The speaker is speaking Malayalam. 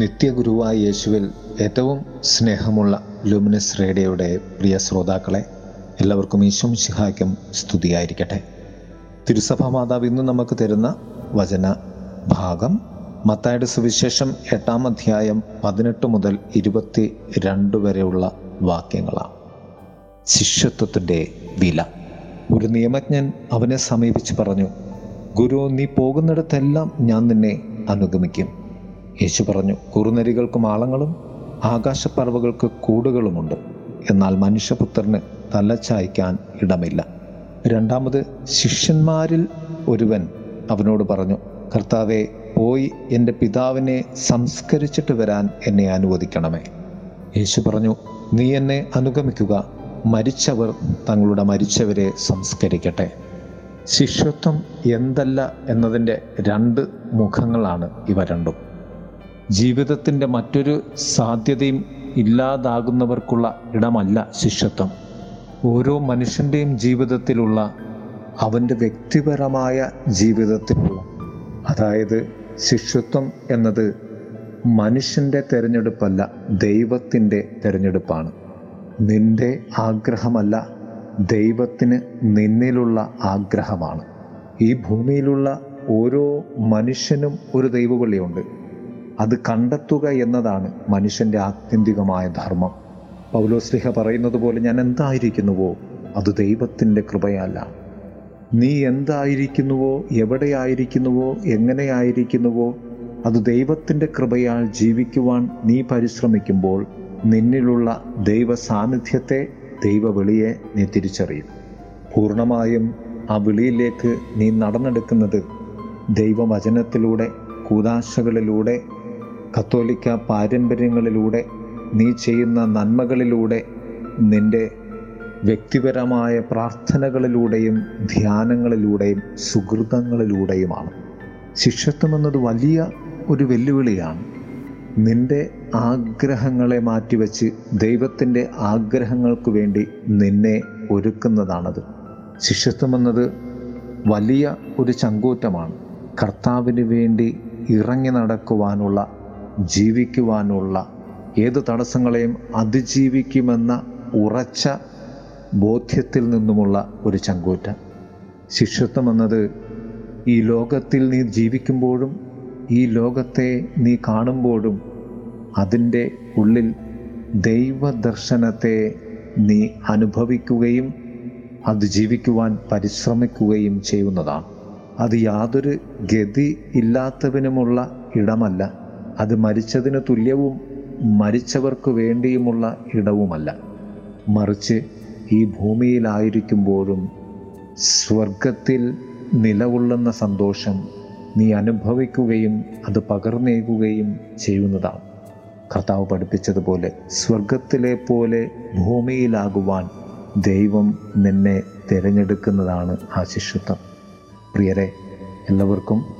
നിത്യഗുരുവായ യേശുവിൽ ഏറ്റവും സ്നേഹമുള്ള ലുമിനസ് റേഡിയോയുടെ പ്രിയ ശ്രോതാക്കളെ എല്ലാവർക്കും ഈശോം ശിഹായ്ക്കും സ്തുതിയായിരിക്കട്ടെ. തിരുസഭാ മാതാവ് ഇന്ന് നമുക്ക് തരുന്ന വചന ഭാഗം മത്തായുടെ സുവിശേഷം എട്ടാം അധ്യായം പതിനെട്ട് മുതൽ ഇരുപത്തി രണ്ട് വരെയുള്ള വാക്യങ്ങളാണ്. ശിഷ്യത്വത്തിന്റെ വില. ഒരു നിയമജ്ഞൻ അവനെ സമീപിച്ച് പറഞ്ഞു ഗുരു നീ പോകുന്നിടത്തെല്ലാം ഞാൻ നിന്നെ അനുഗമിക്കും. യേശു പറഞ്ഞു കുറുനരികൾക്ക് മാളങ്ങളും ആകാശപ്പറവകൾക്ക് കൂടുകളുമുണ്ട്. എന്നാൽ മനുഷ്യപുത്രന് തലച്ചായ്ക്കാൻ ഇടമില്ല. രണ്ടാമത് ശിഷ്യന്മാരിൽ ഒരുവൻ അവനോട് പറഞ്ഞു കർത്താവെ പോയി എന്റെ പിതാവിനെ സംസ്കരിച്ചിട്ട് വരാൻ എന്നെ അനുവദിക്കണമേ. യേശു പറഞ്ഞു നീ എന്നെ അനുഗമിക്കുക. മരിച്ചവർ തങ്ങളുടെ മരിച്ചവരെ സംസ്കരിക്കട്ടെ. ശിഷ്യത്വം എന്തല്ല എന്നതിന്റെ രണ്ട് മുഖങ്ങളാണ് ഇവ രണ്ടും. ജീവിതത്തിന്റെ മറ്റൊരു സാധ്യതയും ഇല്ലാതാകുന്നവർക്കുള്ള ഇടമല്ല ശിഷ്യത്വം. ഓരോ മനുഷ്യന്റെയും ജീവിതത്തിലുള്ള അവന്റെ വ്യക്തിപരമായ ജീവിതത്തിലുള്ള അതായത് ശിഷ്യത്വം എന്നത് മനുഷ്യന്റെ തിരഞ്ഞെടുപ്പല്ല ദൈവത്തിന്റെ തിരഞ്ഞെടുപ്പാണ്. നിന്റെ ആഗ്രഹമല്ല ദൈവത്തിന് നിന്നിലുള്ള ആഗ്രഹമാണ്. ഈ ഭൂമിയിലുള്ള ഓരോ മനുഷ്യനും ഒരു ദൈവവിളിയുണ്ട് അത് കണ്ടെത്തുക എന്നതാണ് മനുഷ്യന്റെ ആത്യന്തികമായ ധർമ്മം. പൗലോസ്ലിഹ പറയുന്നത് പോലെ ഞാൻ എന്തായിരിക്കുന്നുവോ അത് ദൈവത്തിന്റെ കൃപയല്ല. നീ എന്തായിരിക്കുന്നുവോ എവിടെയായിരിക്കുന്നുവോ എങ്ങനെയായിരിക്കുന്നുവോ അത് ദൈവത്തിന്റെ കൃപയാൽ ജീവിക്കുവാൻ നീ പരിശ്രമിക്കുമ്പോൾ നിന്നിലുള്ള ദൈവ സാന്നിധ്യത്തെ ദൈവവിളിയെ നീ തിരിച്ചറിയും. പൂർണമായും ആ വിളിയിലേക്ക് നീ നടന്നെടുക്കുന്നത് ദൈവവചനത്തിലൂടെ കൂതാശകളിലൂടെ കത്തോലിക്ക പാരമ്പര്യങ്ങളിലൂടെ നീ ചെയ്യുന്ന നന്മകളിലൂടെ നിന്റെ വ്യക്തിപരമായ പ്രാർത്ഥനകളിലൂടെയും ധ്യാനങ്ങളിലൂടെയും സുഹൃതങ്ങളിലൂടെയുമാണ്. ശിഷ്യത്വം എന്നത് വലിയ ഒരു വെല്ലുവിളിയാണ്. നിന്റെ ആഗ്രഹങ്ങളെ മാറ്റിവെച്ച് ദൈവത്തിന്റെ ആഗ്രഹങ്ങൾക്ക് വേണ്ടി നിന്നെ ഒരുക്കുന്നതാണത്. ശിഷ്യത്വം എന്നത് വലിയ ഒരു ചങ്കൂറ്റമാണ്. കർത്താവിന് വേണ്ടി ഇറങ്ങി നടക്കുവാനുള്ള ജീവിക്കുവാനുള്ള ഏത് തടസ്സങ്ങളെയും അതിജീവിക്കുമെന്ന ഉറച്ച ബോധ്യത്തിൽ നിന്നുമുള്ള ഒരു ചങ്കൂറ്റം. ശിഷ്യത്വം എന്നത് ഈ ലോകത്തിൽ നീ ജീവിക്കുമ്പോഴും ഈ ലോകത്തെ നീ കാണുമ്പോഴും അതിന്റെ ഉള്ളിൽ ദൈവദർശനത്തെ നീ അനുഭവിക്കുകയും അത് ജീവിക്കുവാൻ പരിശ്രമിക്കുകയും ചെയ്യുന്നതാണ്. അത് യാതൊരു ഗതി ഇല്ലാത്തവനുമുള്ള ഇടമല്ല. അത് മരിച്ചതിന് തുല്യവും മരിച്ചവർക്ക് വേണ്ടിയുമുള്ള ഇടവുമല്ല. മറിച്ച് ഈ ഭൂമിയിലായിരിക്കുമ്പോഴും സ്വർഗത്തിൽ നിലകൊള്ളുന്ന സന്തോഷം നീ അനുഭവിക്കുകയും അത് പകർന്നേകുകയും ചെയ്യുന്നതാണ്. കർത്താവ് പഠിപ്പിച്ചതുപോലെ സ്വർഗത്തിലെ പോലെ ഭൂമിയിലാകുവാൻ ദൈവം നിന്നെ തിരഞ്ഞെടുക്കുന്നതാണ് ആ പ്രിയരെ എല്ലാവർക്കും